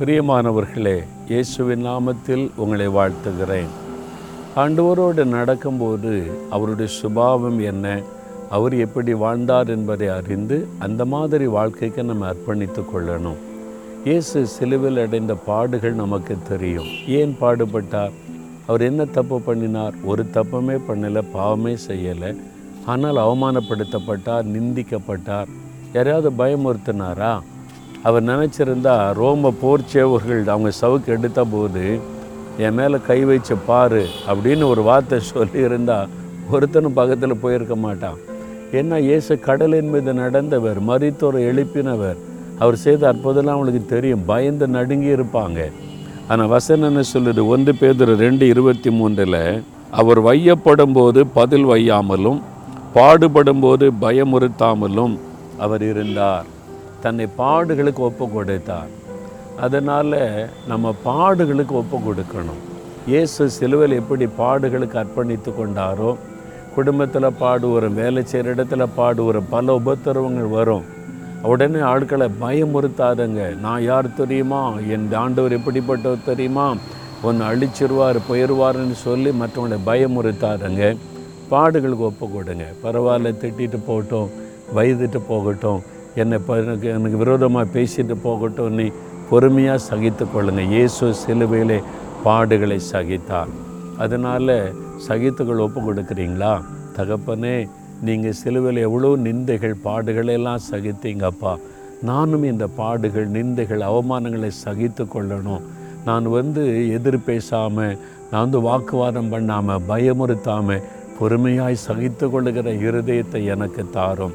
பிரியமானவர்களே இயேசுவின் நாமத்தில் உங்களை வாழ்த்துகிறேன். ஆண்டவரோடு நடக்கும்போது அவருடைய சுபாவம் என்ன அவர் எப்படி வாழ்ந்தார் என்பதை அறிந்து அந்த மாதிரி வாழ்க்கைக்கு நம்ம அர்ப்பணித்து கொள்ளணும். இயேசு சிலுவில் அடைந்த பாடுகள் நமக்கு தெரியும். ஏன் பாடுபட்டார்? அவர் என்ன தப்பு பண்ணினார்? ஒரு தப்புமே பண்ணலை பாவமே செய்யலை. ஆனால் அவமானப்படுத்தப்பட்டார் நிந்திக்கப்பட்டார். யாரையாவது பயமுறுத்தினாரா? அவர் நினச்சிருந்தா ரோம போர்ச்சேவர்கள் அவங்க சவுக்கு எடுத்த போது என் மேலே கை வச்சு பாரு அப்படின்னு ஒரு வார்த்தை சொல்லியிருந்தா ஒருத்தனும் பக்கத்தில் போயிருக்க மாட்டான். ஏன்னா இயேசு கடலின் மீது நடந்தவர் மறித்தோரை எழுப்பினவர். அவர் செய்த அற்புதம்லாம் அவங்களுக்கு தெரியும். பயந்து நடுங்கி இருப்பாங்க. ஆனால் வசனம் என்ன சொல்லுது? ஒன்று பேதர் ரெண்டு இருபத்தி மூன்றில் அவர் வையப்படும் போது பதில் வையாமலும் பாடுபடும் போது பயமுறுத்தாமலும் அவர் இருந்தார். தன்னை பாடுகளுக்கு ஒப்பு கொடுத்தார். அதனால் நம்ம பாடுகளுக்கு ஒப்பு கொடுக்கணும். இயேசு சிலுவையில் எப்படி பாடுகளுக்கு அர்ப்பணித்து கொண்டாரோ குடும்பத்தில் பாடுவோம் வேலை செய்கிற இடத்துல பாடுவோம் பல உபத்திரவங்கள் வரும். உடனே ஆட்களை பயமுறுத்தாதங்க. நான் யார் தெரியுமா? என் ஆண்டவர் எப்படிப்பட்டவர் தெரியுமா? ஒன்று அழிச்சிருவார் போயிடுவாருன்னு சொல்லி மற்றவங்களை பயமுறுத்தாதங்க. பாடுகளுக்கு ஒப்பு கொடுங்க. பரவாயில்ல திட்டிட்டு போகட்டும் வயதுட்டு போகட்டும். என்னை எனக்கு எனக்கு விரோதமாக பேசிட்டு போகட்டும். நீ பொறுமையாக சகித்து கொள்ளுங்கள் இயேசு சிலுவையிலே பாடுகளை சகித்தார். அதனால் சகித்துகள் ஒப்பு கொடுக்குறீங்களா? தகப்பனே நீங்கள் சிலுவையில் எவ்வளோ நிந்தைகள் பாடுகளை எல்லாம் சகித்தீங்கப்பா. நானும் இந்த பாடுகள் நிந்தைகள் அவமானங்களை சகித்து கொள்ளணும். நான் வந்து எதிர் பேசாமல் நான் வந்து வாக்குவாதம் பண்ணாமல் பயமுறுத்தாமல் பொறுமையாய் சகித்து கொள்ளுகிற இருதயத்தை எனக்கு தாரும்.